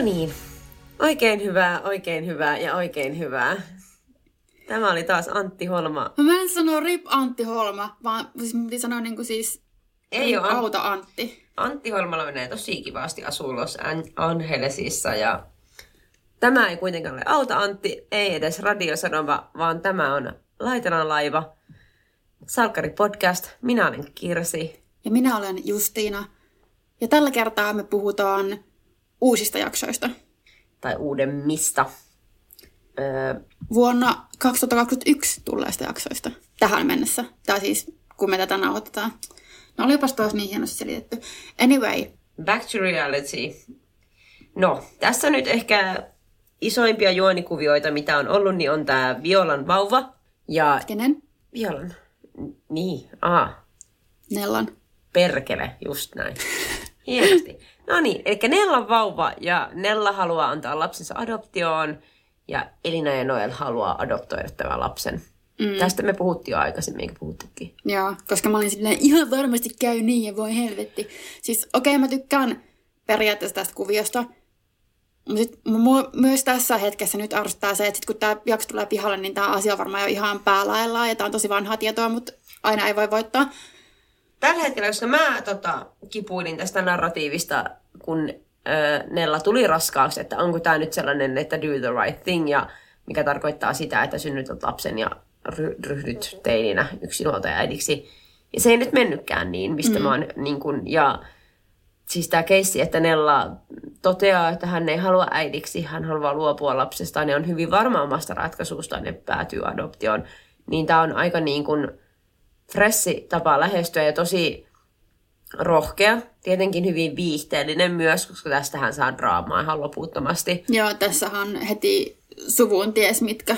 No niin. Oikein hyvää, oikein hyvää ja oikein hyvää. Tämä oli taas Antti Holma. No mä en sano Rip Antti Holma, vaan siis mä piti sanoa niin kuin siis Ei ole Auta Antti. Antti Holmalla menee tosi kivasti asuu Los An- Angelesissa ja tämä ei kuitenkaan ole Auta Antti, ei edes radiosanoma, vaan tämä on Laitelan laiva, Salkkari podcast. Minä olen Kirsi. Ja minä olen Justiina. Ja tällä kertaa me puhutaan uusista jaksoista. Tai uudemmista. Öö, Vuonna 2021 tulleista jaksoista. Tähän mennessä. Tai siis, kun me tätä nauhoitetaan. No olipas taas niin hienosti selitetty. Anyway, Back to reality. No, tässä nyt ehkä isoimpia juonikuvioita, mitä on ollut, niin on tämä Violan vauva. Ja kenen? Violan, niin, aa, Nellan. perkele, just näin. Hienosti. No niin, eli Nellan vauva ja Nella haluaa antaa lapsensa adoptioon ja Elina ja Noel haluaa adoptoida tämän lapsen. Mm. Tästä me puhuttiin jo aikaisemmin, eikö puhuttikin? Joo, koska mä olin silleen, ihan varmasti käy niin ja voi helvetti. Siis okei, okay, mä tykkään periaatteessa tästä kuviosta. Mutta sit mua myös tässä hetkessä nyt arvostaa se, että sit kun tämä jakso tulee pihalle, niin tämä asia on varmaan jo ihan päälaillaan ja tämä on tosi vanhaa tietoa, mutta aina ei voi voittaa. Tällä hetkellä, koska mä tota, kipuilin tästä narratiivista, kun ö, Nella tuli raskaaksi, että onko tämä nyt sellainen, että do the right thing, ja mikä tarkoittaa sitä, että synnytät lapsen ja ry- ryhdyt teininä yksinhuoltaja-äidiksi. Ja se ei nyt mennytkään niin, mistä mm. mä oon niin kun, ja siis tämä keissi, että Nella toteaa, että hän ei halua äidiksi, hän haluaa luopua lapsestaan ja on hyvin varma omasta ratkaisustaan ja päätyy adoptioon, niin tämä on aika niin kuin fressi tapa lähestyä ja tosi rohkea. Tietenkin hyvin viihteellinen myös, koska tästähän saa draamaa ihan loputtomasti. Joo, tässä on heti suvun ties mitkä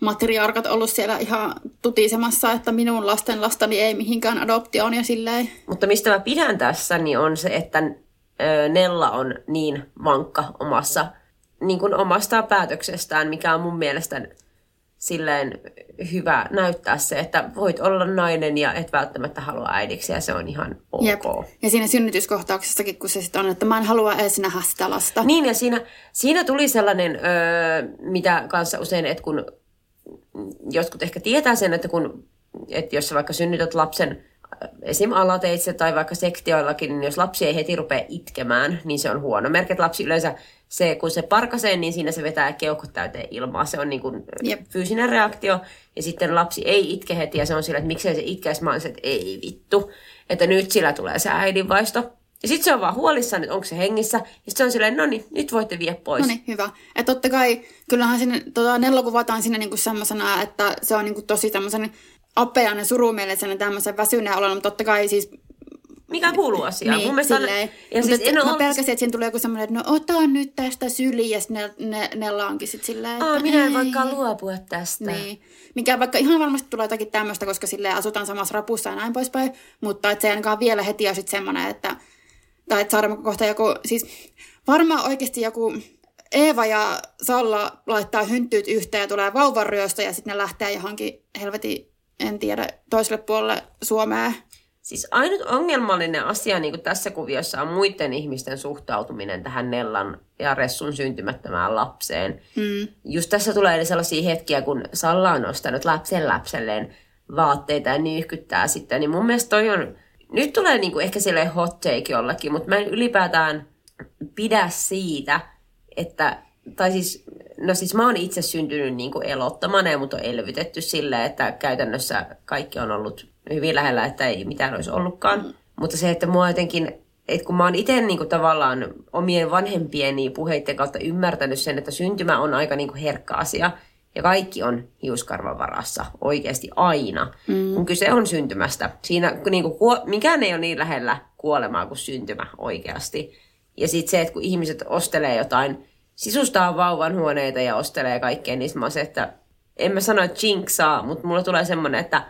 matriarkat ollut siellä ihan tutisemassa, että minun lasten lastani ei mihinkään adoptioon ja silleen. Mutta mistä mä pidän tässä, niin on se, että Nella on niin vankka omassa, niin kuin omasta päätöksestään, mikä on mun mielestä silleen hyvä näyttää se, että voit olla nainen ja et välttämättä halua äidiksi ja se on ihan ok. Jep. Ja siinä synnytyskohtauksessakin, kun se sitten on, että mä en halua edes nähdä sitä lasta. Niin, ja siinä, siinä tuli sellainen, öö, mitä kanssa usein, että kun jotkut ehkä tietää sen, että kun, että jos sä vaikka synnytät lapsen esim. alateitse tai vaikka sektioillakin, niin jos lapsi ei heti rupea itkemään, niin se on huono merkki. Että lapsi yleensä, se, kun se parkasee, niin siinä se vetää keuhkot täyteen ilmaa. Se on niin kuin Jep. fyysinen reaktio. Ja sitten lapsi ei itke heti ja se on sillä, että miksei se itke. Ja mä että ei vittu. Että nyt sillä tulee se äidinvaisto. Ja sitten se on vaan huolissaan, että onko se hengissä. Ja sitten se on silleen, no niin, nyt voitte vie pois. No niin, hyvä. Ja totta kai, kyllähän sinne, tota, Nello kuvataan siinä niinku semmoisena, että se on niinku tosi semmoisen apean ja surumielisen tämmöisen väsyneen olon, mutta totta kai siis Mikä kuuluu asiaan? Niin, Mun mielestä on- silleen. ja siis et en mä ole pelkäsin, että siinä tulee joku semmoinen, että no ota nyt tästä syliin, ja ne, ne, Nella onkin sitten silleen, että Aa, minä en voikaan luopua tästä. Niin. Mikä vaikka ihan varmasti tulee jotakin tämmöistä, koska sille asutaan samassa rapussa ja näin poispäin, mutta että se ei ainakaan vielä heti ole sitten semmoinen, että, tai että saadaan kohta joku, siis varmaan oikeasti joku Eeva ja Salla laittaa hynttyyt yhteen ja tulee vauvanryöstö ja sitten ne lähtee johonkin helvetin, en tiedä, toiselle puolelle Suomea. Siis ainut ongelmallinen asia niin tässä kuviossa on muiden ihmisten suhtautuminen tähän Nellan ja Ressun syntymättömään lapseen. Mm. Just tässä tulee sellaisia hetkiä, kun Salla on ostanut lapsen lapselleen vaatteita ja nyyhkyttää sitten, niin mun mielestä toi on, nyt tulee niin kuin ehkä silleen hot take jollakin, mutta mä en ylipäätään pidä siitä, että, tai siis, no siis mä oon itse syntynyt niin kuin elottomana ja mut on elvytetty silleen, että käytännössä kaikki on ollut hyvin lähellä, että ei mitään olisi ollutkaan. Mm. Mutta se, että mua jotenkin, että kun mä oon itse niin kuin tavallaan omien vanhempieni puheiden kautta ymmärtänyt sen, että syntymä on aika niin kuin herkkä asia, ja kaikki on hiuskarvan varassa oikeasti aina, mm. kun kyse on syntymästä. Siinä niin kuin, kuo- mikään ei ole niin lähellä kuolemaa kuin syntymä oikeasti. Ja sitten se, että kun ihmiset ostelee jotain, sisustaa vauvan huoneita ja ostelee kaikkea, niin mä se, että en mä sano, että jinksaa, mutta mulla tulee semmoinen, että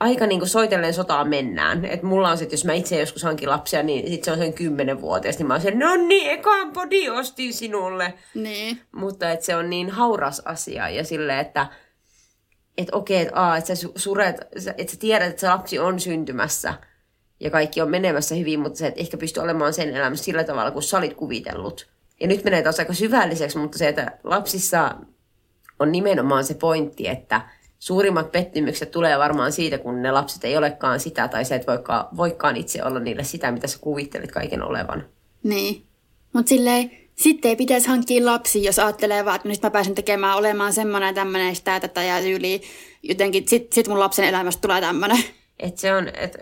aika niin kuin soitellen sotaan mennään. Että mulla on se, että jos mä itse joskus hankin lapsia, niin sit se on sen kymmenen vuotias, niin mä oon se, no niin, ekaan podi ostin sinulle. Niin. Mutta että se on niin hauras asia ja sille, että että okei, että, aa, että sä su- suret, että sä tiedät, että se lapsi on syntymässä ja kaikki on menemässä hyvin, mutta sä et ehkä pysty olemaan sen elämässä sillä tavalla, kun sä olit kuvitellut. ja nyt menee taas aika syvälliseksi, mutta se, että lapsissa on nimenomaan se pointti, että suurimmat pettymykset tulee varmaan siitä, kun ne lapset ei olekaan sitä, tai se, että voikaan, voikaan itse olla niille sitä, mitä sä kuvittelit kaiken olevan. Niin. Mutta silleen, sitten ei pitäisi hankkia lapsi, jos ajattelee vaan, että nyt mä pääsen tekemään olemaan semmoinen tämmöinen sitä tätä ja yli. Jotenkin sit, sit mun lapsen elämästä tulee tämmöinen. Et se on, että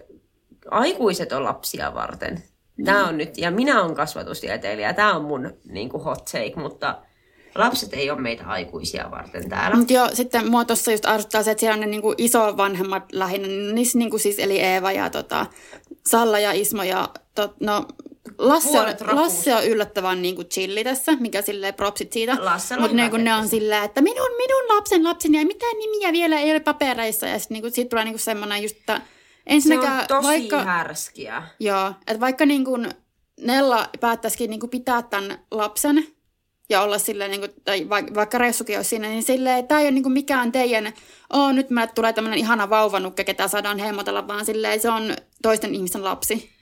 aikuiset on lapsia varten. Tämä on nyt, ja minä olen kasvatustieteilijä, tämä on mun niin kuin hot take, mutta lapset ei ole meitä aikuisia varten täällä. Mutta joo, sitten mua tuossa just arvottaa se, että siellä on ne niinku isovanhemmat lähinnä, niissä niinku siis, eli Eeva ja tota, Salla ja Ismo ja tot, no, Lasse on. Lasse on yllättävän niinku chilli tässä, mikä silleen propsit siitä. Mutta niinku hyvät ne on silleen, että minun, minun lapsen lapseni ja mitään nimiä vielä ei ole papereissa. Ja sitten niinku, siitä tulee niinku semmoinen just, että Se ensinnäkään on tosi vaikka... härskiä. Joo, että vaikka niin kuin Nella päättäisikin niin kuin pitää tämän lapsen ja olla silleen, niin kuin, tai vaikka, Ressukin olisi siinä, niin silleen, tämä ei ole niin kuin mikään teidän, oh, nyt meille tulee tämmöinen ihana vauvanukke, ketä saadaan hemmotella, vaan silleen, se on toisten ihmisten lapsi.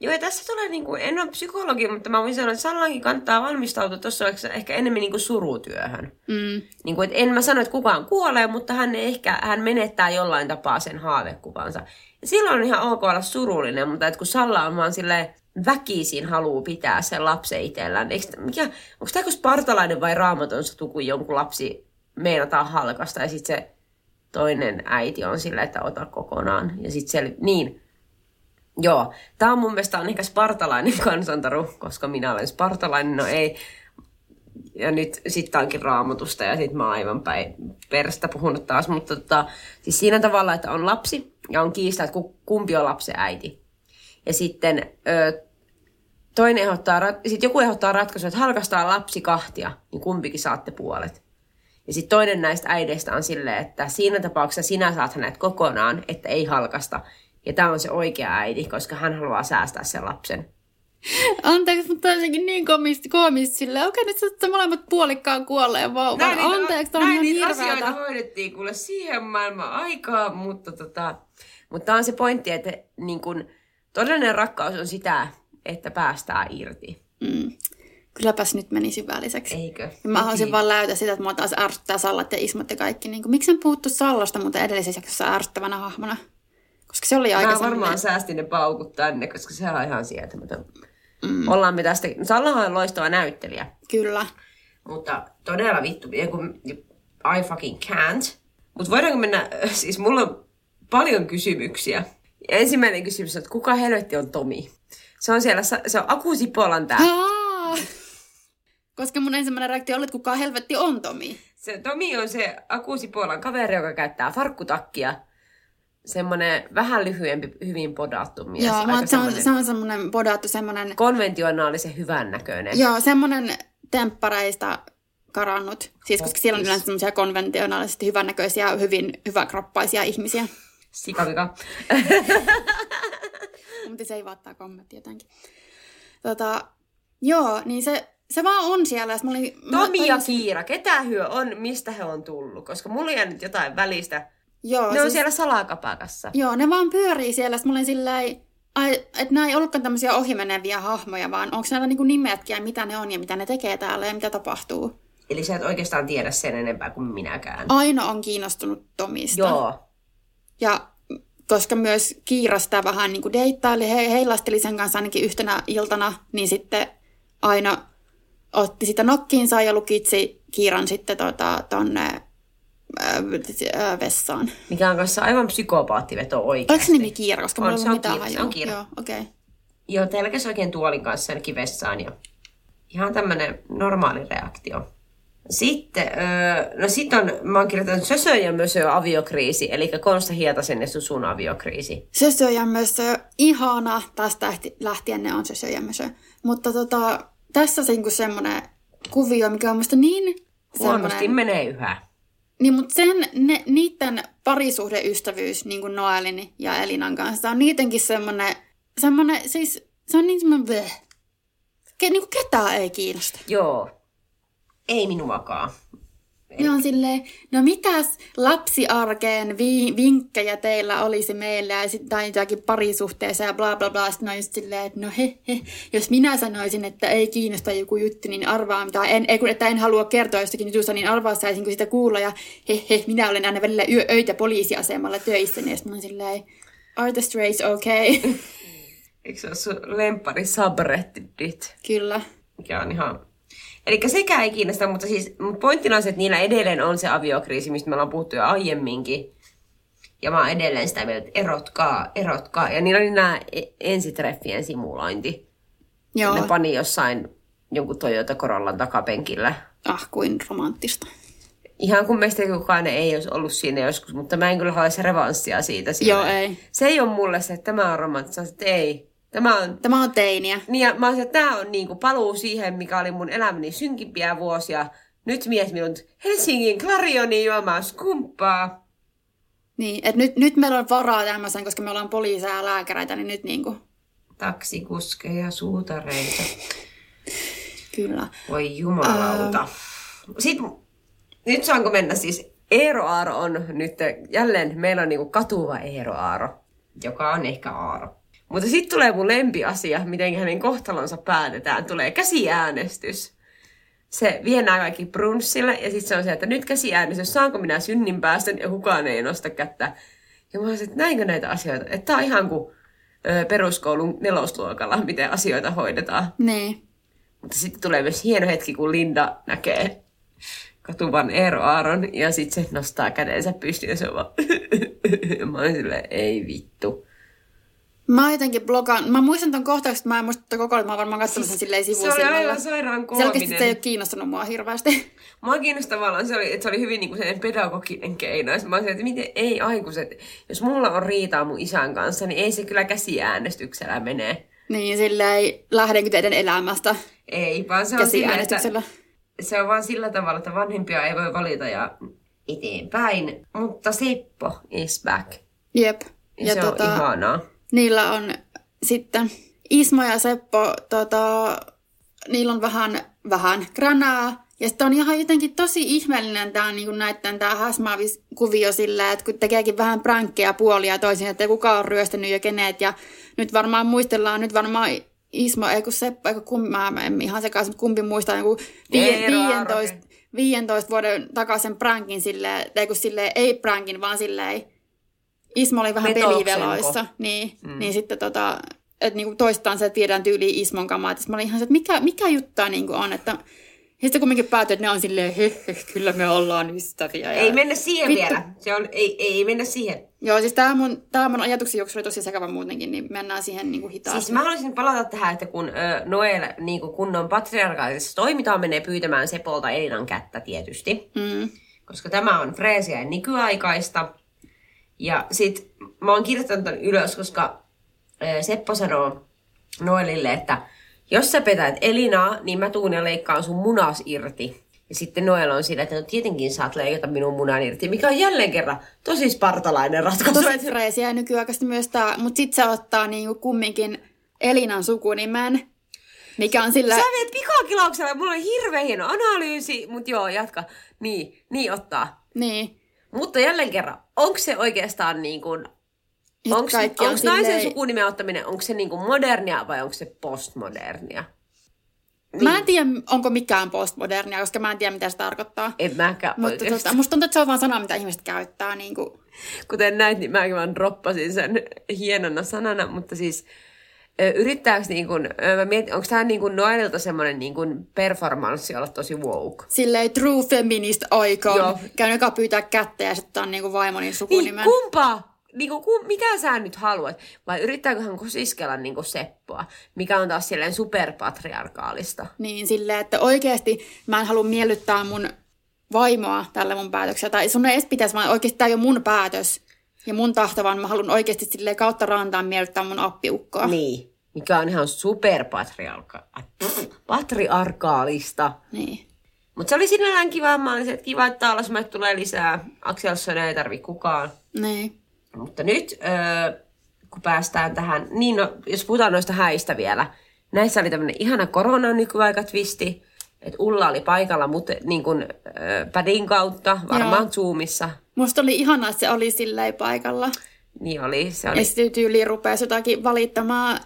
Joo, ja tässä tulee, niin kuin, en ole psykologi, mutta mä voin sanoa, että Sallankin kannattaa valmistautua tuossa ehkä enemmän niin kuin surutyöhön. Mm. Niin kuin, että en mä sano, että kukaan kuolee, mutta hän ehkä hän menettää jollain tapaa sen haavekuvansa. Ja silloin on ihan ok olla surullinen, mutta että kun Salla on vaan silleen väkisin haluu pitää sen lapsen itsellään. Mikä, onko tämä spartalainen vai raamaton satu, kun jonkun lapsi meinataan halkasta ja sitten se toinen äiti on sillä, että ota kokonaan. Ja sitten se, niin, Joo, tämä on mun mielestä on ehkä spartalainen kansantaru, koska minä olen spartalainen, no ei. Ja nyt sitten onkin raamatusta ja sitten mä oon aivan päin perästä puhunut taas. Mutta tota, siis siinä tavalla, että on lapsi ja on kiista, että ku- kumpi on lapsen äiti. Ja sitten ö, toinen ehdottaa, rat- sit joku ehdottaa ratkaisua, että halkastaa lapsi kahtia, niin kumpikin saatte puolet. Ja sitten toinen näistä äideistä on silleen, että siinä tapauksessa sinä saat hänet kokonaan, että ei halkasta. Ja tämä on se oikea äiti, koska hän haluaa säästää sen lapsen. Anteeksi, mutta jotenkin niin koomista, koomista silleen, okei, nyt sä molemmat puolikkaan kuolleen vauvan. Anteeksi, tämä on näin ihan niitä asioita hirveätä. hoidettiin kuule siihen maailman aikaa, mutta tota, mutta tämä on se pointti, että niin kun, todellinen rakkaus on sitä, että päästään irti. Mm. Kylläpäs nyt meni syvälliseksi. Eikö? Ja mä haluaisin vaan läytä sitä, että mua taas ärsyttää Sallat ja Ismot ja kaikki. Niin kuin, miksi en puhuttu Sallasta muuten edellisessä jaksossa ärsyttävänä hahmona? Koska se oli aika Mä varmaan säästin ne paukut tänne, koska se on ihan sietämätön. Mm. Ollaan me tästä, Sallahan on loistava näyttelijä, Kyllä. mutta todella vittu, I fucking can't. Mutta voidaanko mennä, siis mulla on paljon kysymyksiä. Ensimmäinen kysymys on, että kuka helvetti on Tomi? Se on siellä, se on Aku Sipolan tää. Koska mun ensimmäinen reaktio oli, että kuka helvetti on Tomi. Se Tomi on se Aku Sipolan kaveri, joka käyttää farkkutakkia. Semmoinen vähän lyhyempi, hyvin podattu mies. Joo, Aika se, on, se on semmoinen podattu, semmoinen, konventionaalisen hyvän näköinen. joo, semmoinen temppareista karannut. Siis koska siellä on yleensä semmoisia konventionaalisesti hyvännäköisiä, hyvin hyväkroppaisia ihmisiä. Sikavika. Mutta se ei vaattaa kommentti jotenkin. Tota, joo, niin se, se vaan on siellä. Mä olin, mä Tomi ja tajusin- Kiira, ketä hyö on, mistä he on tullut? Koska mulla on jäänyt jotain välistä. Joo, Ne on siis- siellä salakapakassa. Joo, ne vaan pyörii siellä. Sitten mä olin silleen, ai, että nämä ei ollutkaan tämmöisiä ohimeneviä hahmoja, vaan onko näillä niinku nimetkin ja mitä ne on ja mitä ne tekee täällä ja mitä tapahtuu. Eli sä et oikeastaan tiedä sen enempää kuin minäkään. Aino on kiinnostunut Tomista. Joo. Ja koska myös Kiira sitä vähän niin kuin deittaili, he, heilasteli sen kanssa ainakin yhtenä iltana, niin sitten Aino otti sitä nokkiinsa ja lukitsi Kiiran sitten tota, tonne äh, äh, vessaan. Mikä on kanssa aivan psykopaattiveto Oliko oikeasti. se nimi Kiira, koska On, mulla ei se on mitään Kiira, se on Kiira. Joo, okei. Okay. Joo, telkäs oikein tuolin kanssa ainakin vessaan. Ja ihan tämmönen normaali reaktio. Sitten, öö, no sit on, mä oon kirjoittanut Sösö ja Mösö aviokriisi, eli Konsta Hietasen ja Susun aviokriisi. Sösö ja mösö, ihana. Tästä lähti- lähtien ne on sösö ja mösö. Mutta tota, tässä on niinku semmoinen kuvio, mikä on musta niin Huonosti menee yhä. Niin, mutta sen, ne, niiden parisuhdeystävyys, niin kuin Noelin ja Elinan kanssa, on niidenkin semmoinen, semmoinen, siis se on niin semmoinen bleh. Ke, niin kuin ketään ei kiinnosta. Joo. Ei minuakaan. Ne on silleen, no mitäs lapsiarkeen vi- vinkkejä teillä olisi meillä ja sitten tai jotakin parisuhteessa ja bla bla bla. Sitten on just silleen, että no he, he, jos minä sanoisin, että ei kiinnosta joku juttu, niin arvaa mitä, en, ei, kun, että en halua kertoa jostakin jutusta, niin arvaa saisinko sitä kuulla ja he, he, minä olen aina välillä yö, öitä poliisiasemalla töissä, niin sitten on silleen, are the strays okay? Eikö se ole sun lemppari subreddit? Kyllä. Mikä on ihan... Eli sekään ei kiinnosta, mutta siis pointtina on se, että niillä edelleen on se aviokriisi, mistä me ollaan puhuttu jo aiemminkin. Ja mä oon edelleen sitä mieltä, että erotkaa, erotkaa. Ja niillä oli nämä ensitreffien simulointi. Joo, Ne pani jossain jonkun Toyota Corollan takapenkillä. ah kuin romanttista. Ihan kun meistä kukaan ei olisi ollut siinä joskus, mutta mä en kyllä haluaisi revanssia siitä. Joo, ei. Se ei ole mulle se, että tämä on romanttista, että ei. Tämä on Tämä on teiniä. Niin ja mä että tämä on niinku paluu siihen, mikä oli mun elämäni synkimpiä vuosia. Nyt mies minut Helsingin Clarioniin juomaan skumppaa. Niin, että nyt, nyt meillä on varaa tämmöiseen, koska me ollaan poliiseja ja lääkäreitä, niin nyt niinku, Taksikuskeja, suutareita. kyllä. Voi jumalauta. Sitten, nyt saanko mennä siis, Eero Aaro on nyt, jälleen meillä on niinku katuva Eero Aaro, joka on ehkä Aaro. Mutta sitten tulee mun lempiasia, miten hänen kohtalonsa päätetään. Tulee käsiäänestys. Se vie nämä kaikki brunssille ja sitten se on se, että nyt käsiäänestys, saanko minä synninpäästön ja kukaan ei nosta kättä. Ja mä olisin, että näinkö näitä asioita? Että tää on ihan kuin peruskoulun nelosluokalla, miten asioita hoidetaan. Niin. Mutta sitten tulee myös hieno hetki, kun Linda näkee katuvan Eero Aaron ja sitten se nostaa kädensä pystyyn ja se on vaan... mä olin silleen, ei vittu. Mä jotenkin blogaan, mä muistan ton kohtauksen, että mä en muista koko ajan, mä oon varmaan katsonut sen silleen Se oli aivan sairaan Selkeästi se ei ole koominen. kiinnostanut mua hirveästi. Mua kiinnosti tavallaan, se oli, että se oli hyvin niin kuin pedagoginen keino. Ja mä olisin, että miten ei aikuiset, jos mulla on riitaa mun isän kanssa, niin ei se kyllä käsiäänestyksellä mene. niin, silleen lähdenkö teidän elämästä Ei, vaan se on, sillä, että, se on vaan sillä tavalla, että vanhempia ei voi valita ja eteenpäin. Mutta Seppo is back. Jep. Ja, se tota... on ihanaa. Niillä on sitten Ismo ja Seppo, tota, niillä on vähän, vähän gränää. Ja sitten on ihan jotenkin tosi ihmeellinen tämä niin näiden tämä häsmäävis kuvio sillä, että kun tekeekin vähän prankkeja puolia toisin, että kuka on ryöstänyt ja kenet. Ja nyt varmaan muistellaan, nyt varmaan Ismo, ei kun Seppo, eikö kumpi, mä en ihan sekaisin, mutta kumpi muistaa joku Eero 15, 15 vuoden takaisin prankin silleen, tai kun silleen, ei prankin, vaan silleen, Ismo oli vähän Petoksenko. peliveloissa, niin, mm. niin sitten tota, että niinku toistaan se, että viedään tyyliin Ismon kamaa. Mä olin ihan se, että mikä, mikä juttua niinku on, että ja sitten kumminkin päätyi, että ne on silleen, he, he, kyllä me ollaan ystäviä. Ja... Ei mennä siihen Vittu. vielä. Se on, ei, ei mennä siihen. Joo, siis tämä mun, tää mun ajatuksen juoksu oli tosi sekava muutenkin, niin mennään siihen niinku hitaasti. Siis mä haluaisin palata tähän, että kun ö, Noel niin kun kunnon patriarkaalisessa toimintaan menee pyytämään Sepolta Elinan kättä tietysti, Mm. koska tämä on freesiä ja nykyaikaista. Ja sit mä oon kirjoittanut tämän ylös, koska Seppo sanoo Noelille, että jos sä petät Elinaa, niin mä tuun ja leikkaan sun munas irti. Ja sitten Noel on siinä, että no tietenkin saat leikata minun munan irti, mikä on jälleen kerran tosi spartalainen ratkaisu. Tosi freesiä ja nykyaikaista myös tää, mutta sit se ottaa niinku kumminkin Elinan sukunimen, mikä on sillä... Sä viet pikakilauksella, mulla on hirveän hieno analyysi, mutta joo, jatka. Niin, niin ottaa. Niin. Mutta jälleen kerran, onko se oikeastaan niin kuin, onko on naisen sukunimen ottaminen, onko se niin kuin modernia vai onko se postmodernia? Mä en tiedä, onko mikään postmodernia, koska mä en tiedä, mitä se tarkoittaa. En mäkään Mutta tota, musta tuntuu, että se on vaan sana, mitä ihmiset käyttää. Niin kuin, Kuten näit, niin mäkin vaan droppasin sen hienona sanana, mutta siis yrittääkö niin kuin, ö, mä mietin, onko tämä niin kuin Noelilta semmoinen niin kuin performanssi olla tosi woke? silleen true feminist icon. Joo. Käyn joka pyytää kättä ja sitten on niinku vaimoni Niin, sukunimen. kumpaa? Niin kuin, kum, mitä sä nyt haluat? Vai yrittääkö hän kosiskella niin kuin Seppoa, mikä on taas silleen superpatriarkaalista? Niin silleen, että oikeasti mä en halua miellyttää mun vaimoa tällä mun päätöksellä. Tai sun ei edes pitäisi, vaan oikeasti tämä ei ole mun päätös ja mun tahto, vaan mä haluan oikeasti silleen kautta rantaan miellyttää mun appiukkoa. Niin. Mikä on ihan superpatriarkaalista. Niin. Mutta se oli sinällään kiva. Mä olin se, että kiva, että Taalasmäet tulee lisää. Axelsson ei tarvi kukaan. Niin. Mutta nyt, öö, kun päästään tähän, niin no, jos puhutaan noista häistä vielä. Näissä oli tämmöinen ihana korona nykyaikatvisti. että Ulla oli paikalla, mutta niin kuin, äh, pädin kautta, varmaan Joo. Zoomissa. Musta oli ihanaa, että se oli silleen paikalla. Niin oli, se oli. Ja sitten tyyliin rupesi jotakin valittamaan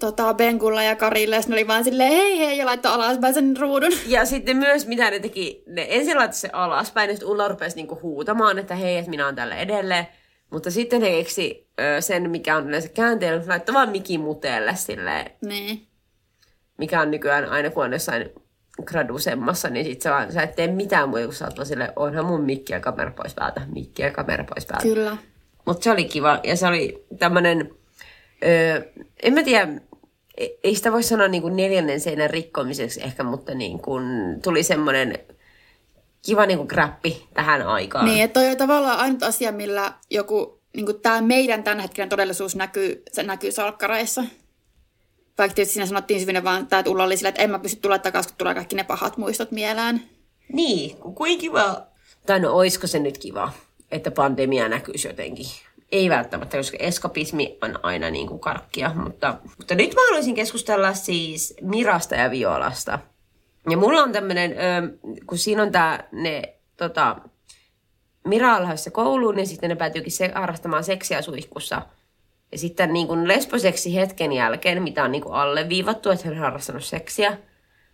tota, Benkulla ja Karille, ja oli vaan silleen, hei hei, ja laittoi alaspäin sen ruudun. Ja sitten myös, mitä ne teki, ne ensin laittoi se alaspäin, ja sitten Ulla rupesi niinku huutamaan, että hei, että minä olen tällä edelleen. Mutta sitten he keksi ö, sen, mikä on yleensä käänteellä, laittoi vaan mikin muteelle silleen. Niin. Mikä on nykyään aina, kun on jossain gradusemmassa, niin sit sä, sä et tee mitään muuta, kun sä oot vaan silleen, onhan mun mikki ja kamera pois päältä, mikki ja kamera pois päältä. Kyllä. Mutta se oli kiva, ja se oli tämmönen, öö, en mä tiedä, e- ei sitä voi sanoa niin kuin neljännen seinän rikkomiseksi ehkä, mutta niin kuin tuli semmoinen kiva niin kuin grappi tähän aikaan. Niin, että toi on tavallaan ainut asia, millä joku, niin kuin tämä meidän tämänhetkinen todellisuus näkyy, se näkyy salkkareissa. Vaikka tietysti siinä sanottiin syvinä vaan, että Ulla oli sillä, että en mä pysty tulemaan takaisin, kun tulee kaikki ne pahat muistot mieleen. Niin, kuin kiva. Tai no, oisko se nyt kiva, että pandemia näkyisi jotenkin. Ei välttämättä, koska eskapismi on aina niin kuin karkkia. Mutta, mutta nyt mä haluaisin keskustella siis Mirasta ja Violasta. Ja mulla on tämmöinen, kun siinä on tää, ne tota, Mira on kouluun, niin sitten ne päätyykin se, harrastamaan seksiä suihkussa. Ja sitten niin kuin lesboseksi hetken jälkeen, mitä on niin kuin alleviivattu, että hän on harrastanut seksiä,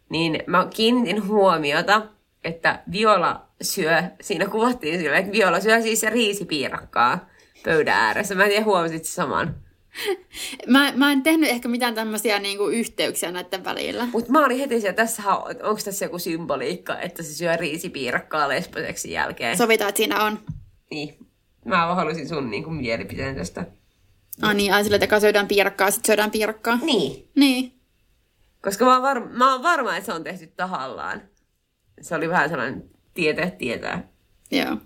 niin mä kiinnitin huomiota, että Viola syö, siinä kuvattiin sille, että Viola syö siis se riisipiirakkaa pöydän ääressä. Mä en tiedä, huomasit saman. Mä, mä en tehnyt ehkä mitään tämmöisiä niinku yhteyksiä näiden välillä. Mutta mä olin heti siellä, tässä, onko tässä joku symboliikka, että se syö riisipiirakkaa lesboseksi jälkeen? Sovitaan, että siinä on. Niin. Mä halusin sun niinku mielipiteen tästä. Ah niin, ai sillä, että syödään piirakkaa, sitten syödään piirakkaa. Niin. Niin. Koska mä oon, var- mä oon varma, että se on tehty tahallaan. Se oli vähän sellainen tietää tietää. Joo.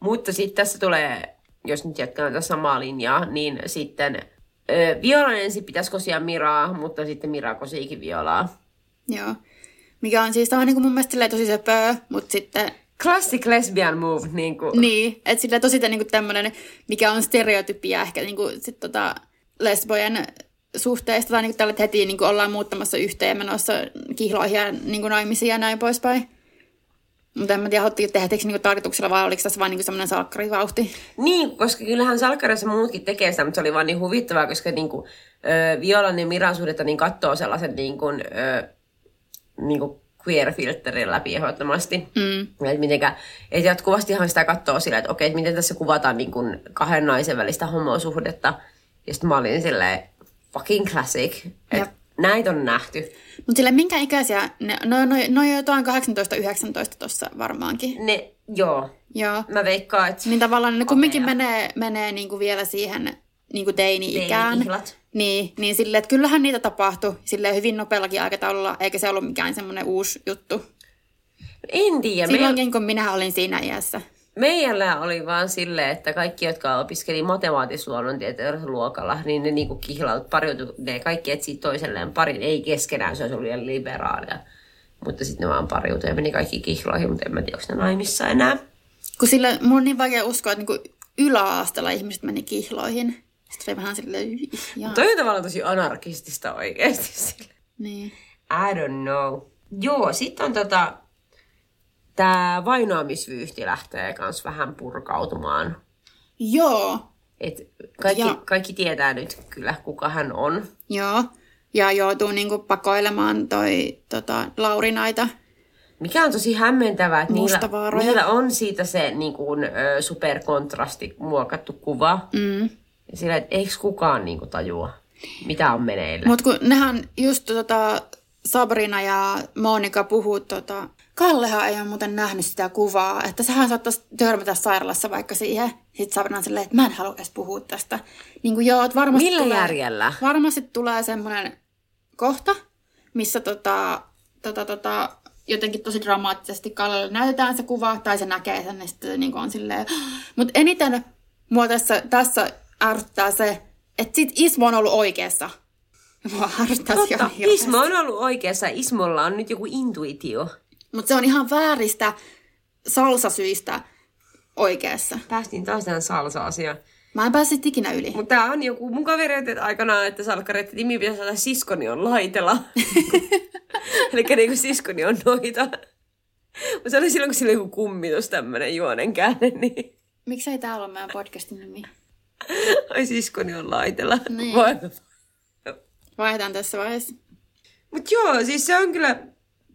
Mutta sitten tässä tulee, jos nyt jatkaa tätä samaa linjaa, niin sitten ö, Violan ensin pitäisi kosia Miraa, mutta sitten Mira kosiikin Violaa. Joo. Mikä on siis vähän niin kuin mun mielestä tosi söpöä, mutta sitten Classic lesbian move. Niin, kuin. niin että sillä tosi niin tämmöinen, mikä on stereotypia ehkä niin kuin, sit, tota, lesbojen suhteesta, tai niin kuin, tällä, heti niin kuin, ollaan muuttamassa yhteen ja menossa kihloihin ja niin kuin, naimisiin ja näin poispäin. Mutta en mä tiedä, haluttiin tehdä niin tarkoituksella vai oliko tässä vain niin semmoinen salkkarivauhti? Niin, koska kyllähän salkkarissa muutkin tekee sitä, mutta se oli vaan niin huvittavaa, koska niin kuin, ö, Violan ja Miran suhdetta niin katsoo sellaisen niin kuin, ö, niin kuin queer-filterin läpi ehdottomasti. Mm. Että mitenkä, et jatkuvastihan sitä katsoo sillä, että okei, että miten tässä kuvataan niin kuin kahden naisen välistä homosuhdetta. Ja sitten mä olin silleen, fucking classic. Että näitä on nähty. Mutta sille minkä ikäisiä, ne, no, no, no jotain 18-19 tuossa varmaankin. Ne, joo. Joo. Mä veikkaan, että... Niin tavallaan ne kumminkin menee, menee niinku vielä siihen niinku teini-ikään. Niin, niin silleen, että kyllähän niitä tapahtui sille hyvin nopeallakin aikataululla, eikä se ollut mikään semmoinen uusi juttu. En tiedä. Silloinkin, me... kun minä olin siinä iässä. Meillä oli vaan silleen, että kaikki, jotka opiskeli matemaattis-luonnontieteellisellä luokalla, niin ne niinku kihlaut pariutu, ne kaikki etsi toiselleen parin, ei keskenään, se olisi ollut liian liberaalia. Mutta sitten ne vaan pariutui ja meni kaikki kihloihin, mutta en mä tiedä, onko ne naimissa enää. Kun sillä, mun on niin vaikea uskoa, että niinku yläasteella ihmiset meni kihloihin. Sitten oli vähän silleen, Toi on tavallaan tosi anarkistista oikeasti sille. Niin. I don't know. Joo, sitten on tota, tämä vainoamisvyyhti lähtee kans vähän purkautumaan. Joo. Et kaikki, ja. kaikki tietää nyt kyllä, kuka hän on. Joo. Ja joutuu niinku pakoilemaan toi tota, Laurinaita. Mikä on tosi hämmentävää, että niillä, niillä on siitä se niin kuin, superkontrasti muokattu kuva. Mm. Sillä, että eikö kukaan niin kuin, tajua, mitä on meneillä. Mutta kun nehän just tota, Sabrina ja Monika puhuu, tota, Kallehan ei ole muuten nähnyt sitä kuvaa, että sehän saattaisi törmätä sairaalassa vaikka siihen. Sitten Sabrina on silleen, että mä en halua edes puhua tästä. Niin kuin joo, että varmasti Millä tulee, järjellä? Varmasti tulee semmoinen kohta, missä tota, tota, tota, jotenkin tosi dramaattisesti Kallelle näytetään se kuva, tai se näkee sen, niin sitten niin on silleen. Mutta eniten mua tässä, tässä ärsyttää se, että sit Ismo on ollut oikeassa. Mua Totta, Ismo on ollut oikeassa. Ismolla on nyt joku intuitio. Mutta se on ihan vääristä salsasyistä oikeassa. Päästiin taas tähän salsa-asiaan. Mä en päässyt ikinä yli. Mutta tää on joku mun kaveri aikanaan, että salkkari, että nimi pitäisi olla siskoni on laitela. Eli niinku siskoni on noita. Mutta se oli silloin, kun sillä oli joku kummitus, tämmönen juonen käänne, niin... Miksei tää ole meidän podcastin nimi? Ai siskoni on laitela. Niin. Vai- Vaihdetaan tässä vaiheessa. Mut joo, siis se on kyllä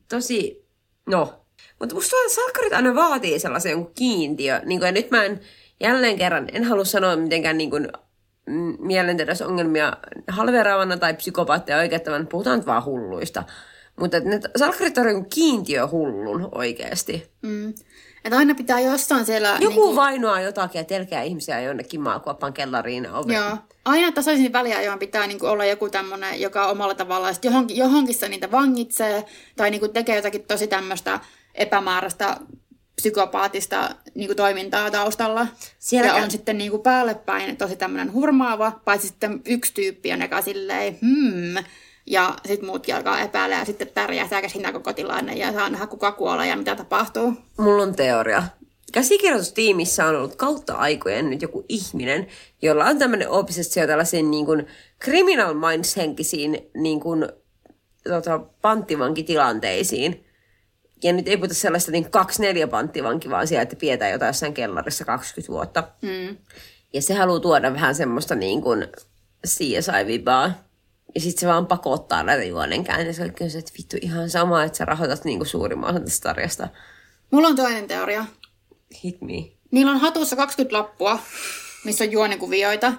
tosi, no. Mutta musta salkkarit aina vaatii sellaisen jonkun kiintiö. Niin ja nyt mä en jälleen kerran, en halua sanoa mitenkään niin kuin, mm, mielenterveysongelmia halveraavana tai psykopaatteja oikeuttavan, puhutaan nyt vaan hulluista. Mutta ne salkkarit on joku kiintiö hullun oikeasti. Mm. Että aina pitää jossain siellä... Joku niinku- vainoaa jotakin ja telkeää ihmisiä jonnekin maakuoppan kellariin ove. Joo. Aina tasaisin väliajoin pitää niinku olla joku tämmöinen, joka omalla tavallaan johonkin, johonkin se niitä vangitsee tai niinku tekee jotakin tosi tämmöistä epämääräistä psykopaatista niinku toimintaa taustalla. Siellä ja on sitten niinku päälle päin tosi tämmöinen hurmaava, paitsi sitten yksi tyyppi on joka silleen, hmm, ja sitten muutkin alkaa epäillä ja sitten tärjää siinä koko tilanne ja saa nähdä kuka kuolee ja mitä tapahtuu. Mulla on teoria. Käsikirjoitustiimissä on ollut kautta aikojen nyt joku ihminen, jolla on tämmöinen obsessio tällaisiin niin kuin criminal minds henkisiin niin kuin, tota, panttivankitilanteisiin. Ja nyt ei puhuta sellaista niin kaksi neljä panttivanki, vaan siellä, että pidetään jotain jossain kellarissa 20 vuotta. Mm. Ja se haluaa tuoda vähän semmoista niin kuin CSI-vibaa. Ja sitten se vaan pakottaa näitä juonenkääntöjä. Se on kyllä se, että vittu ihan sama, että sä rahoitat niin kuin suurimman osan tästä sarjasta. Mulla on toinen teoria. Hit me. Niillä on hatussa 20 lappua, missä on juonikuvioita.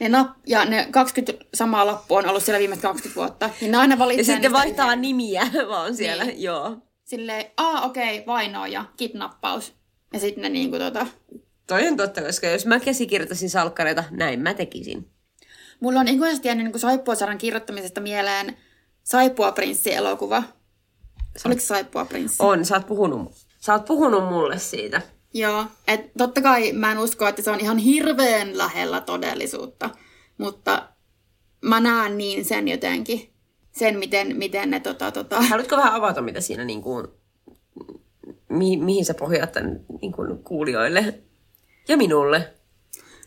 Ne nap- ja ne 20 samaa lappua on ollut siellä viimeiset 20 vuotta. Ja ne aina valitsee Ja sitten vaihtaa yhden. nimiä vaan siellä, Niin. joo. Silleen, aa okei, okay, vainoja, kidnappaus. Ja sitten ne niinku tota... Toi on totta, koska jos mä käsikirjoittaisin salkkareita, näin mä tekisin. Mulla on ikuisesti jäänyt niinku Saippuasaran kirjoittamisesta mieleen Saippua prinssi-elokuva. Oliko se Saippua prinssi? On, sä oot puhunut, sä oot puhunut mulle siitä. Joo, et totta kai mä en usko, että se on ihan hirveän lähellä todellisuutta, mutta mä näen niin sen jotenkin, sen miten, miten ne tota, tota... Haluatko vähän avata, mitä siinä niin kuin, mi, mihin sä pohjaat tämän niin kuin, kuulijoille ja minulle?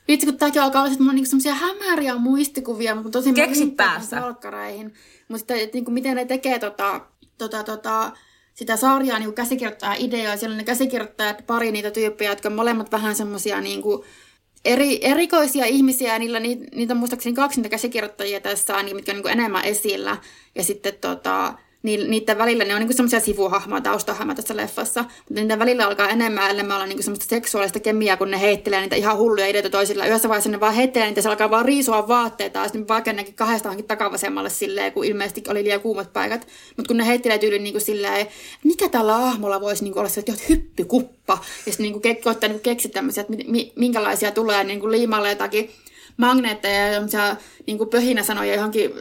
Vitsi, kun tääkin alkaa olla, että mulla on niinku semmosia hämäriä muistikuvia, mutta tosi Keksi päässä. salkkareihin. Mutta sitten, että niinku, miten ne tekee tota, tota, tota, sitä sarjaa niinku käsikirjoittaa ideoja. Siellä on ne käsikirjoittajat, pari niitä tyyppejä, jotka on molemmat vähän semmosia niinku, eri, erikoisia ihmisiä, ja niillä, niitä, niitä on muistaakseni kaksi niitä käsikirjoittajia tässä, niin, mitkä on niinku enemmän esillä. Ja sitten tota, niiden välillä ne on niinku semmoisia sivuhahmoja, taustahahmoja tässä leffassa, mutta niiden välillä alkaa enemmän enemmän olla niinku semmoista seksuaalista kemiaa, kun ne heittelee niitä ihan hulluja ideoita toisilla. Yhdessä vaiheessa ne vaan heittelee niitä, se alkaa vaan riisua vaatteita, ja sitten vaikka nekin kahdesta onkin takavasemmalle silleen, kun ilmeisesti oli liian kuumat paikat. Mutta kun ne heittelee tyyliin niinku silleen, mikä tällä ahmolla voisi niinku olla se, että hyppykuppa, ja sitten niinku ke- koittaa niinku keksiä tämmöisiä, että mi- mi- minkälaisia tulee niinku liimalle jotakin magneetteja ja semmoisia niin pöhinäsanoja johonkin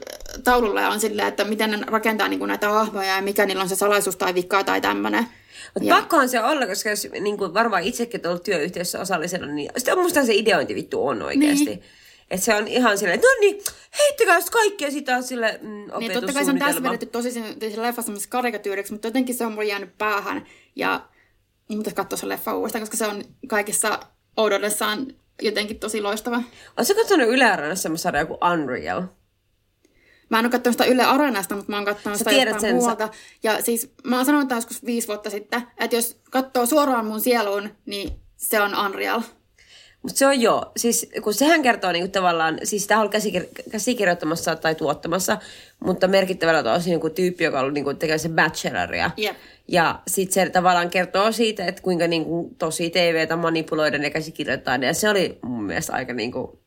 taululle ja on silleen, että miten ne rakentaa niin kuin näitä hahmoja ja mikä niillä on se salaisuus tai vikka tai tämmöinen. Mutta pakkohan se olla, koska jos niin kuin varmaan itsekin ollut työyhteisössä osallisena, niin sitten musta se ideointi vittu on oikeasti. Niin. Että se on ihan silleen, no niin, heittäkää kaikkia sitä sille mm, Niin totta kai se on tässä vedetty tosi sen, sen leffassa karikatyyriksi, mutta jotenkin se on mulle jäänyt päähän. Ja niin pitäisi katsoa se leffa uudestaan, koska se on kaikessa oudoudessaan jotenkin tosi loistava. Oletko katsonut Yle Areenassa semmoista sarjaa kuin Unreal? Mä en ole katsonut sitä Yle Areenasta, mutta mä oon katsonut sitä jostain sen, muualta. Ja siis mä oon sanonut joskus viisi vuotta sitten, että jos katsoo suoraan mun sieluun, niin se on Unreal. Mutta se on joo, siis kun sehän kertoo niinku tavallaan, siis sitä on käsikir- käsikirjoittamassa tai tuottamassa, mutta merkittävällä on joku tyyppi, joka on ollut niinku tekemässä bacheloria. Jep. Ja sitten se tavallaan kertoo siitä, että kuinka niinku tosi TVtä manipuloidaan ja käsikirjoittaa. Ja se oli mun mielestä aika niinku...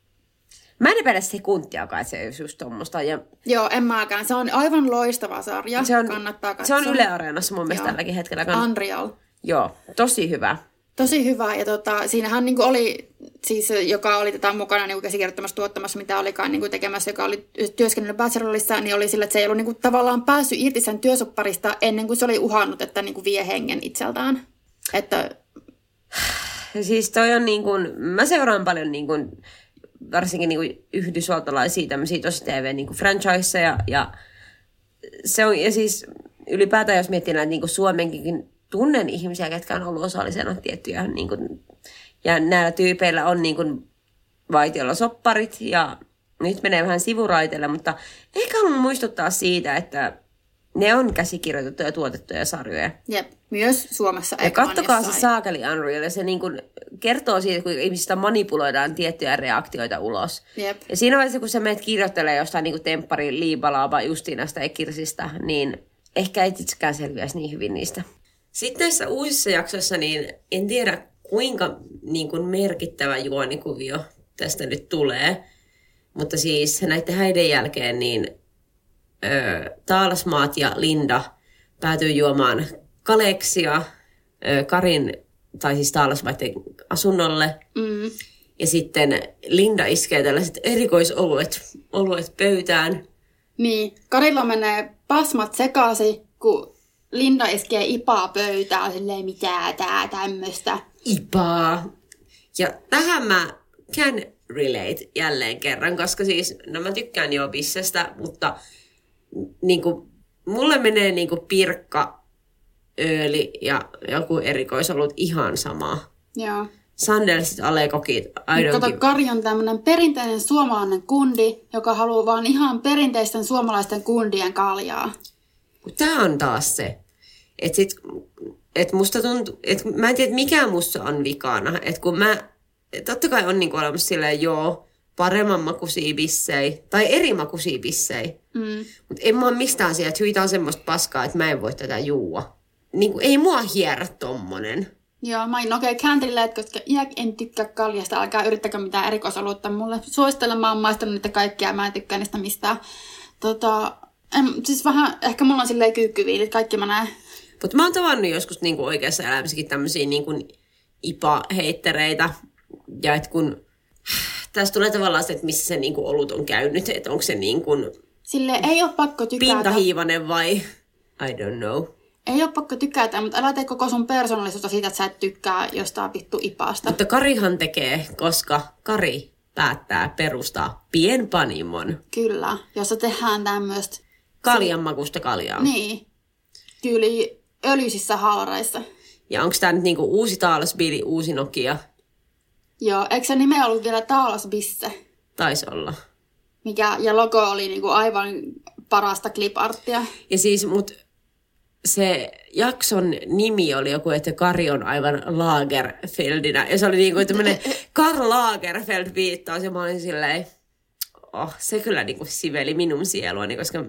Mä en epäile sekuntiakaan, että se olisi just tommoista. Ja Joo, en mäkään. Se on aivan loistava sarja. se on, Kannattaa se katsoa. on Yle Areenassa mun mielestä Joo. tälläkin hetkellä. Kann- Unreal. Joo, tosi hyvä. Tosi hyvä. Ja tota, siinähän niinku oli, siis se, joka oli tätä mukana niinku käsikirjoittamassa, tuottamassa, mitä olikaan niinku tekemässä, joka oli työskennellyt bachelorissa, niin oli sillä, että se ei ollut niinku tavallaan päässyt irti sen työsopparista ennen kuin se oli uhannut, että niinku vie hengen itseltään. Että Siis toi on niin kuin, mä seuraan paljon niin kuin, varsinkin niin kuin yhdysvaltalaisia tämmöisiä tosi TV niin franchiseja ja se on, ja siis ylipäätään jos miettii näitä niin kuin Suomenkin tunnen ihmisiä, ketkä on ollut osallisena tiettyjä niin kuin, ja näillä tyypeillä on niin kuin, vaitiolla sopparit ja nyt menee vähän sivuraiteille, mutta ehkä haluan muistuttaa siitä, että ne on käsikirjoitettuja ja tuotettuja sarjoja. Jep, myös Suomessa. Ja kattokaa se saakeli Unreal, ja se niin kuin kertoo siitä, kun ihmisistä manipuloidaan tiettyjä reaktioita ulos. Jep. Ja siinä vaiheessa, kun sä menet kirjoittelee jostain niin temppari liibalaaba Justinasta ja Kirsistä, niin ehkä et itsekään selviäisi niin hyvin niistä. Sitten näissä uusissa jaksoissa, niin en tiedä kuinka niin kuin merkittävä juonikuvio tästä nyt tulee. Mutta siis näiden häiden jälkeen niin ö, Taalasmaat ja Linda päätyy juomaan Kaleksia ö, Karin, tai siis Taalasmaiden asunnolle. Mm. Ja sitten Linda iskee tällaiset erikoisoluet oluet pöytään. Niin, Karilla menee pasmat sekaisin, kun Linda iskee ipaa pöytään, silleen mitä tää tämmöstä. Ipaa. Ja tähän mä can relate jälleen kerran, koska siis, no mä tykkään jo bissestä, mutta niin kuin, mulle menee niin kuin pirkka, ööli ja joku erikoisolut ihan sama. Joo. Sandelsit, alekokit, Kato. Kari on tämmönen perinteinen suomalainen kundi, joka haluaa vaan ihan perinteisten suomalaisten kundien kaljaa. Tämä on taas se. Että sit, et musta tuntuu, että mä en tiedä, mikä musta on vikana. Että kun mä, totta kai on niinku olemassa silleen, joo, paremman makuisia bissei, tai eri makuisia bissei. Mm. Mutta en mä ole mistään siellä, että hyi, on semmoista paskaa, että mä en voi tätä juua. Niinku, ei mua hierrä tommonen. Joo, mä en okei okay, koska iäk en tykkää kaljasta, älkää yrittäkö mitään erikoisolutta mulle. Suosittelen, mä oon maistanut niitä kaikkia, mä en tykkää niistä mistään. Tota, en, siis vähän, ehkä mulla on silleen kyykkyviilit, kaikki mä näen. Mutta mä oon tavannut joskus niinku oikeassa elämässäkin tämmöisiä niinku ipa-heittereitä. Ja että kun tässä tulee tavallaan se, että missä se niinku olut on käynyt, että onko se niinku Sille ei ole pakko tykätä. pintahiivanen vai I don't know. Ei ole pakko tykätä, mutta älä tee koko sun persoonallisuutta siitä, että sä et tykkää jostain vittu ipasta. Mutta Karihan tekee, koska Kari päättää perustaa pienpanimon Kyllä, jossa tehdään tämmöistä, kaljan makusta kaljaa. niin, tyyli öljyisissä haalareissa. Ja onko tämä nyt niinku uusi Taalasbiili, uusi Nokia? Joo, eikö se nime ollut vielä Taalas Bisse? Taisi olla. Mikä, ja logo oli niinku aivan parasta cliparttia. Ja siis, mut se jakson nimi oli joku, että Kari on aivan Lagerfeldinä. Ja se oli niinku tämmönen Karl Lagerfeld viittaus. Ja mä olin silleen, oh, se kyllä niinku siveli minun sieluani, koska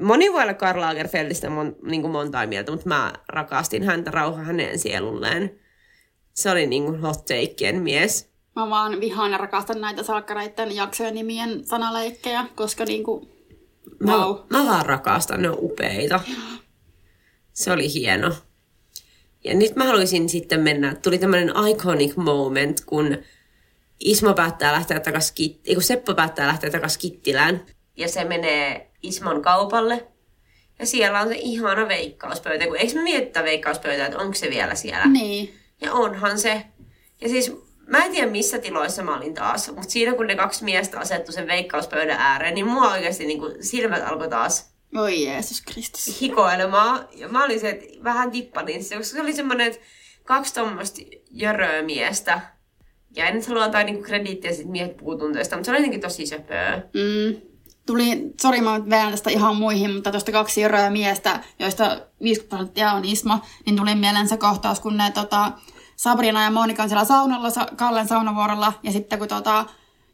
moni voi olla Karl Lagerfeldistä mon, niinku montaa mieltä, mutta mä rakastin häntä rauha hänen sielulleen. Se oli niinku hot takeien mies. Mä vaan vihaan ja rakastan näitä salkkareiden jaksojen nimien sanaleikkejä, koska niinku, Mä, wow. mä vaan rakastan, ne on upeita. Se oli hieno. Ja nyt mä haluaisin sitten mennä, tuli tämmöinen iconic moment, kun Ismo päättää lähteä takas Kitt- kun Seppo päättää lähteä takas Kittilään. Ja se menee Ismon kaupalle. Ja siellä on se ihana veikkauspöytä. Kun eikö me mietitä veikkauspöytää, että onko se vielä siellä? Niin. Ja onhan se. Ja siis mä en tiedä missä tiloissa mä olin taas, mutta siinä kun ne kaksi miestä asettu sen veikkauspöydän ääreen, niin mua oikeasti niin kuin silmät alkoi taas Oi Jeesus Kristus. hikoilemaan. Ja mä olin se, että vähän tippanin se, koska se oli semmoinen, että kaksi tommoista jöröä miestä. Ja en nyt halua antaa niinku krediittiä sit miehet puutunteesta, mutta se oli jotenkin tosi söpöä. Mm. Tuli, sori mä vedän tästä ihan muihin, mutta tuosta kaksi jöröä miestä, joista 50 prosenttia on Ismo, niin tuli mieleen se kohtaus, kun ne tota, Sabrina ja Monika on siellä saunalla, sa- Kallen saunavuorolla, ja sitten kun tota,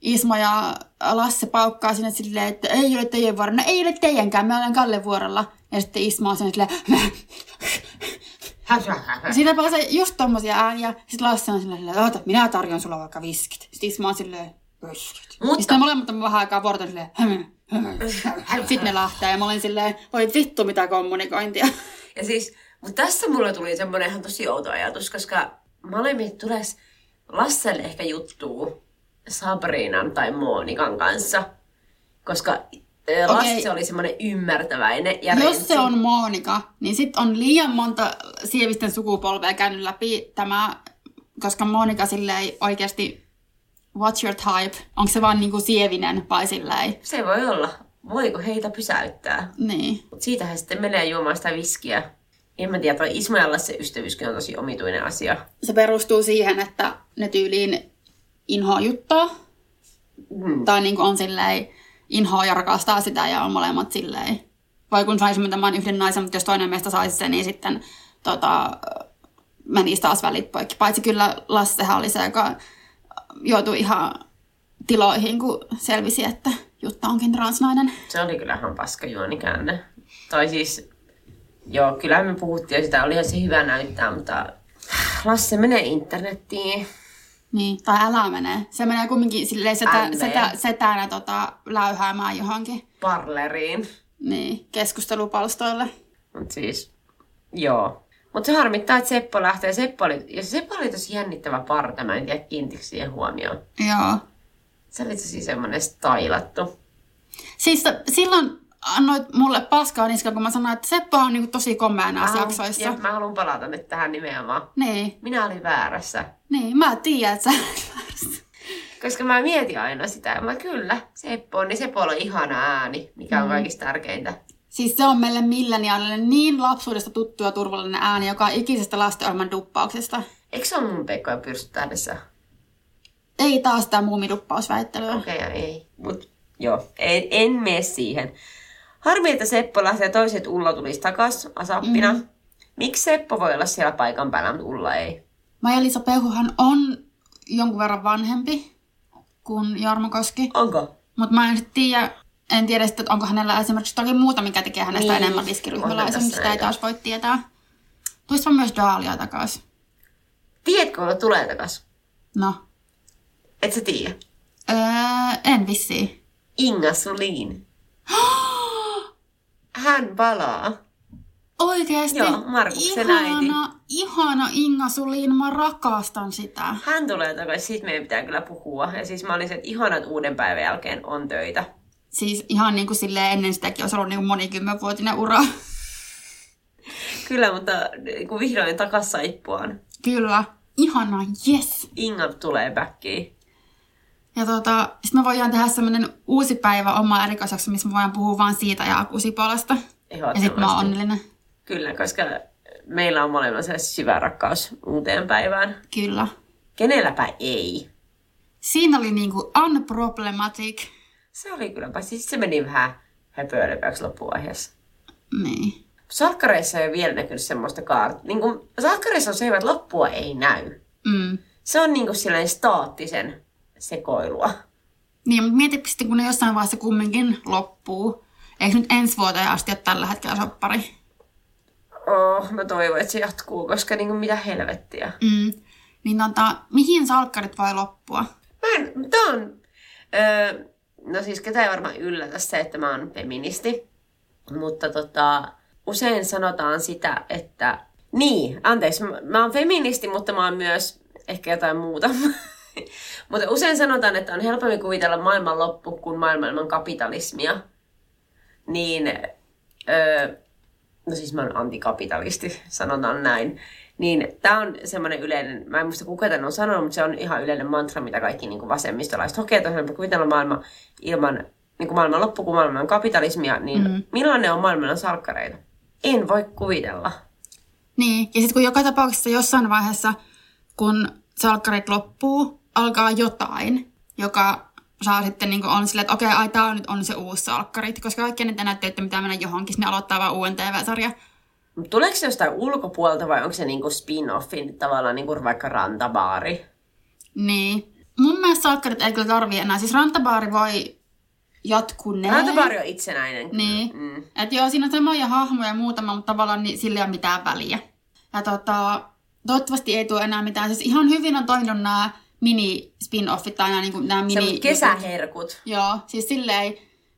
Ismo ja Lasse paukkaa sinne silleen, että ei ole teidän vuoro. No ei ole teidänkään, me olen Kallen vuorolla. Ja sitten Ismo on silleen, Ja siitä pääsee just tommosia ääniä. Sitten Lasse on silleen, että oota, minä tarjon sulle vaikka viskit. Sitten Ismo on silleen, viskit. Mutta- Sitten molemmat on vähän aikaa vuorota silleen. Sitten ne lähtee ja mä olin silleen, voi vittu mitä kommunikointia. Ja siis, mutta tässä mulle tuli semmoinen ihan tosi outo ajatus, koska miettinyt, tules Lasselle ehkä juttuu Sabrinan tai Monikan kanssa, koska ö, Lasse Okei. oli semmoinen ymmärtäväinen ja Jos rentsi. se on Monika, niin sit on liian monta sievisten sukupolvea käynyt läpi tämä, koska Monika silleen oikeasti, what's your type? Onko se vaan niinku sievinen vai silleen? Se voi olla. Voiko heitä pysäyttää? Niin. Mut siitä he sitten menee juomaan sitä viskiä. En mä tiedä, ja Lasse ystävyyskin on tosi omituinen asia. Se perustuu siihen, että ne tyyliin inhoa juttaa. Mm. Tai niin on silleen inhoa ja rakastaa sitä ja on molemmat silleen. Vai kun saisimme tämän yhden naisen, mutta jos toinen meistä saisi sen, niin sitten tota, menisi taas välit poikki. Paitsi kyllä Lassehan oli se, joka joutui ihan tiloihin, kun selvisi, että Jutta onkin transnainen. Se oli kyllähän paska juonikäänne. Tai siis, joo, kyllä me puhuttiin sitä, olihan se hyvä näyttää, mutta Lasse menee internettiin. Niin, tai älä mene. Se menee kumminkin silleen setä, setä, setänä tota, läyhäämään johonkin. Parleriin. Niin, keskustelupalstoille. Mut siis, joo. Mutta se harmittaa, että Seppo lähtee. Seppo oli, ja Seppo oli tosi jännittävä parta, mä en tiedä kiinnitikö siihen huomioon. Joo. Se oli tosi semmoinen stylattu. Siis silloin annoit mulle paskaa niska, kun mä sanoin, että Seppo on niinku tosi komea näissä jaksoissa. Ja mä haluan palata nyt tähän nimenomaan. Niin. Minä olin väärässä. Niin, mä tiedän, että sä väärässä. Koska mä mietin aina sitä, ja mä kyllä, Seppo on, niin Seppo on ihana ääni, mikä on mm. kaikista tärkeintä. Siis se on meille milleniaalille niin lapsuudesta tuttu ja turvallinen ääni, joka on ikisestä lastenohjelman duppauksesta. Eikö se ole mun Pekko ja pyrstötähdessä? Ei taas sitä muumiduppausväittelyä. Okei, okay, ei. Mut joo, en, en mene siihen. Harmi, että Seppo lähtee toiset Ulla tulisi takas Asappina. Mm. Miksi Seppo voi olla siellä paikan päällä, mutta Ulla ei? Maija-Liisa Pehuhan on jonkun verran vanhempi kuin Jarmo Koski. Onko? Mutta mä en tiedä, en tiedä sitten, että onko hänellä esimerkiksi jotakin muuta, mikä tekee hänestä niin. enemmän riskiryhmäläisen, sitä ei taas voi tietää. Tulispa myös Daalia takas. Tiedätkö, kun tulee takas? No. Et sä tiedä? Öö, en vissiin. Inga Sulin. Hän palaa. Oikeesti? Joo, Markuksen ihana, äiti. Ihana Inga Sulin, mä rakastan sitä. Hän tulee takaisin, siitä meidän pitää kyllä puhua. Ja siis mä olisin, että ihanat uuden päivän jälkeen on töitä. Siis ihan niin kuin silleen ennen sitäkin olisi ollut niin kuin monikymmenvuotinen ura. Kyllä, mutta niin kuin vihdoin takas saippuaan. Kyllä. Ihana, yes. Inga tulee backiin. Ja tota, sitten me voidaan tehdä semmoinen uusi päivä oma erikoisaksi, missä me voidaan puhua vaan siitä ja akusipolasta. Ja sitten mä oon onnellinen. Kyllä, koska meillä on molemmilla se syvä rakkaus uuteen päivään. Kyllä. Kenelläpä ei. Siinä oli niinku unproblematic. Se oli kyllä, siis se meni vähän höpöölepäksi loppuvaiheessa. Niin. Salkkareissa ei ole vielä näkynyt semmoista kaart. Niin salkkareissa on se, että loppua ei näy. Mm. Se on niin kuin sellainen staattisen sekoilua. Niin, mutta mietipä sitten, kun ne jossain vaiheessa kumminkin loppuu. Eikö nyt ensi vuoteen asti ole tällä hetkellä soppari? Oh, mä toivon, että se jatkuu, koska niin kuin mitä helvettiä. Mm. Niin tota, mihin salkkarit voi loppua? Mä en, tää on, öö, no siis ketä ei varmaan yllätä se, että mä oon feministi. Mutta tota, usein sanotaan sitä, että niin, anteeksi, mä, mä oon feministi, mutta mä oon myös ehkä jotain muuta. mutta usein sanotaan, että on helpommin kuvitella maailman loppu kuin maailman kapitalismia. Niin, öö, no siis mä oon antikapitalisti, sanotaan näin. Niin tämä on semmoinen yleinen, mä en muista kuka tämän on sanonut, mutta se on ihan yleinen mantra, mitä kaikki niin kuin vasemmistolaiset hokee, että on kuvitella maailma ilman niin kuin maailman loppu kuin maailman kapitalismia, niin mm. millainen on maailman salkkareita? En voi kuvitella. Niin, ja sitten kun joka tapauksessa jossain vaiheessa, kun salkkarit loppuu, alkaa jotain, joka saa sitten niin on silleen, että okei, ai tää on nyt on se uusi salkkarit, koska kaikki ne näytteitä, mitä mennä johonkin, ne aloittaa vaan uuden TV-sarja. Tuleeko se jostain ulkopuolelta vai onko se niinku spin-offin tavallaan niinku vaikka rantabaari? Niin. Mun mielestä salkkarit ei kyllä tarvii enää. Siis rantabaari voi jatkuneen. Rantabaari on itsenäinen. Niin. Mm. Et joo, siinä on samoja hahmoja ja muutama, mutta tavallaan niin, sillä ei ole mitään väliä. Ja tota, toivottavasti ei tule enää mitään. Siis ihan hyvin on toiminut nämä mini-spin-offit tai nämä, niin nämä mini... Se kesäherkut. Joo, siis silleen,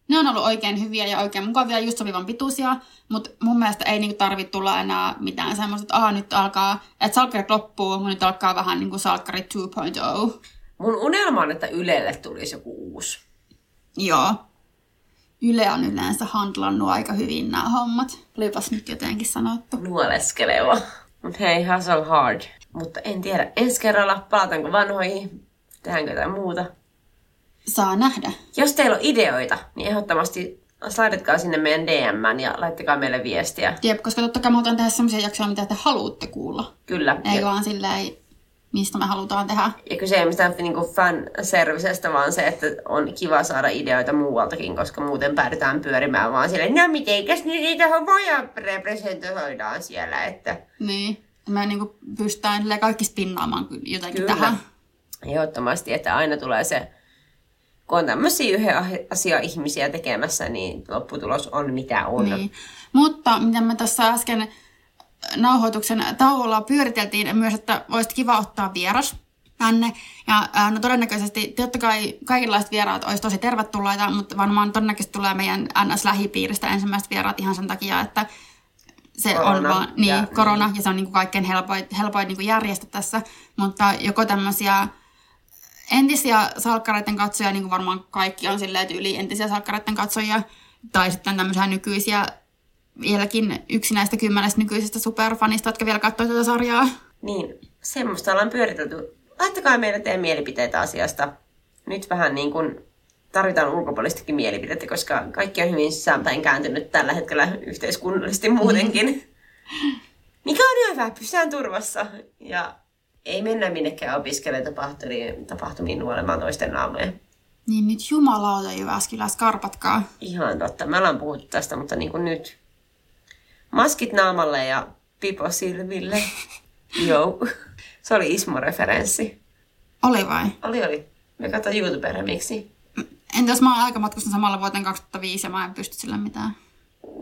ne on ollut oikein hyviä ja oikein mukavia, just sopivan pituisia, mutta mun mielestä ei niinku tarvitse tulla enää mitään semmoista, että Aa, nyt alkaa, että salkkarit loppuu, mutta nyt alkaa vähän niin kuin salkkari 2.0. Mun unelma on, että Ylelle tulisi joku uusi. Joo. Yle on yleensä handlannut aika hyvin nämä hommat. Olipas nyt jotenkin sanottu. Nuoleskeleva. Mut hei, hustle hard. Mutta en tiedä, ensi kerralla palataanko vanhoihin, tehdäänkö jotain muuta. Saa nähdä. Jos teillä on ideoita, niin ehdottomasti slaidatkaa sinne meidän DM ja laittakaa meille viestiä. Jep, koska totta kai me tehdä sellaisia jaksoja, mitä te haluatte kuulla. Kyllä. Ei vaan silleen mistä me halutaan tehdä. Ja kyse ei mistään niinku fan-servicestä, vaan se, että on kiva saada ideoita muualtakin, koska muuten päädytään pyörimään vaan silleen, no mitenkäs niitä homoja representoidaan siellä, että... Niin. Me niinku pystytään kaikki spinnaamaan jotenkin Kyllä. tähän. Ehdottomasti, että aina tulee se, kun on tämmöisiä yhden asia ihmisiä tekemässä, niin lopputulos on mitä on. Niin. Mutta mitä me tässä äsken nauhoituksen tauolla pyöriteltiin myös, että olisi kiva ottaa vieras tänne. Ja no todennäköisesti, totta kai kaikenlaiset vieraat olisi tosi tervetulleita, mutta varmaan todennäköisesti tulee meidän NS-lähipiiristä ensimmäiset vieraat ihan sen takia, että se korona, on vaan, niin, ja, korona, niin. ja se on niin kuin kaikkein helpoin, helpoin niin kuin järjestä tässä, mutta joko tämmöisiä entisiä salkkareiden katsojia, niin kuin varmaan kaikki on silleen yli entisiä salkkareiden katsojia, tai sitten tämmöisiä nykyisiä vieläkin yksi näistä kymmenestä nykyisestä superfanista, jotka vielä katsoo tätä sarjaa. Niin, semmoista ollaan pyöritelty. Laittakaa meille teidän mielipiteitä asiasta. Nyt vähän niin kuin tarvitaan ulkopuolistakin mielipiteitä, koska kaikki on hyvin sisäänpäin kääntynyt tällä hetkellä yhteiskunnallisesti muutenkin. Mikä on hyvä, pysytään turvassa. Ja ei mennä minnekään opiskelemaan tapahtumiin, nuolemaan toisten naamoja. Niin nyt jumalauta Jyväskylä, skarpatkaa. Ihan totta. Me ollaan puhuttu tästä, mutta niin kuin nyt Maskit naamalle ja pipo silmille. Joo. Se oli Ismo-referenssi. Oli vai? Oli, oli. Me katsoin youtube miksi. Entäs mä oon aikamatkustan samalla vuoteen 2005 ja mä en pysty sille mitään.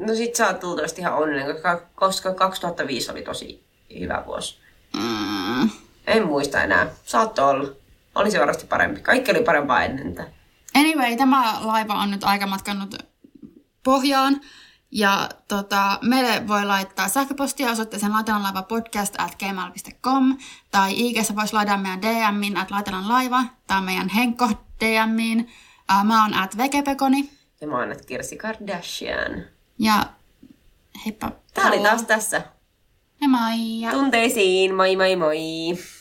No sit sä oot luultavasti ihan onnellinen, koska, koska 2005 oli tosi hyvä vuosi. Mm. En muista enää. Saatto olla. Oli se varmasti parempi. Kaikki oli parempaa ennen Anyway, tämä laiva on nyt aikamatkannut pohjaan. Ja tota, meille voi laittaa sähköpostia osoitteeseen podcast at gmail.com tai ig voisi laittaa meidän DMin at laiva tai meidän Henkko DMin. Uh, mä oon at vekepekoni. Ja mä oon at Kirsi Kardashian. Ja heippa. Tää oli taas tässä. Ja moi. Tunteisiin, moi moi moi.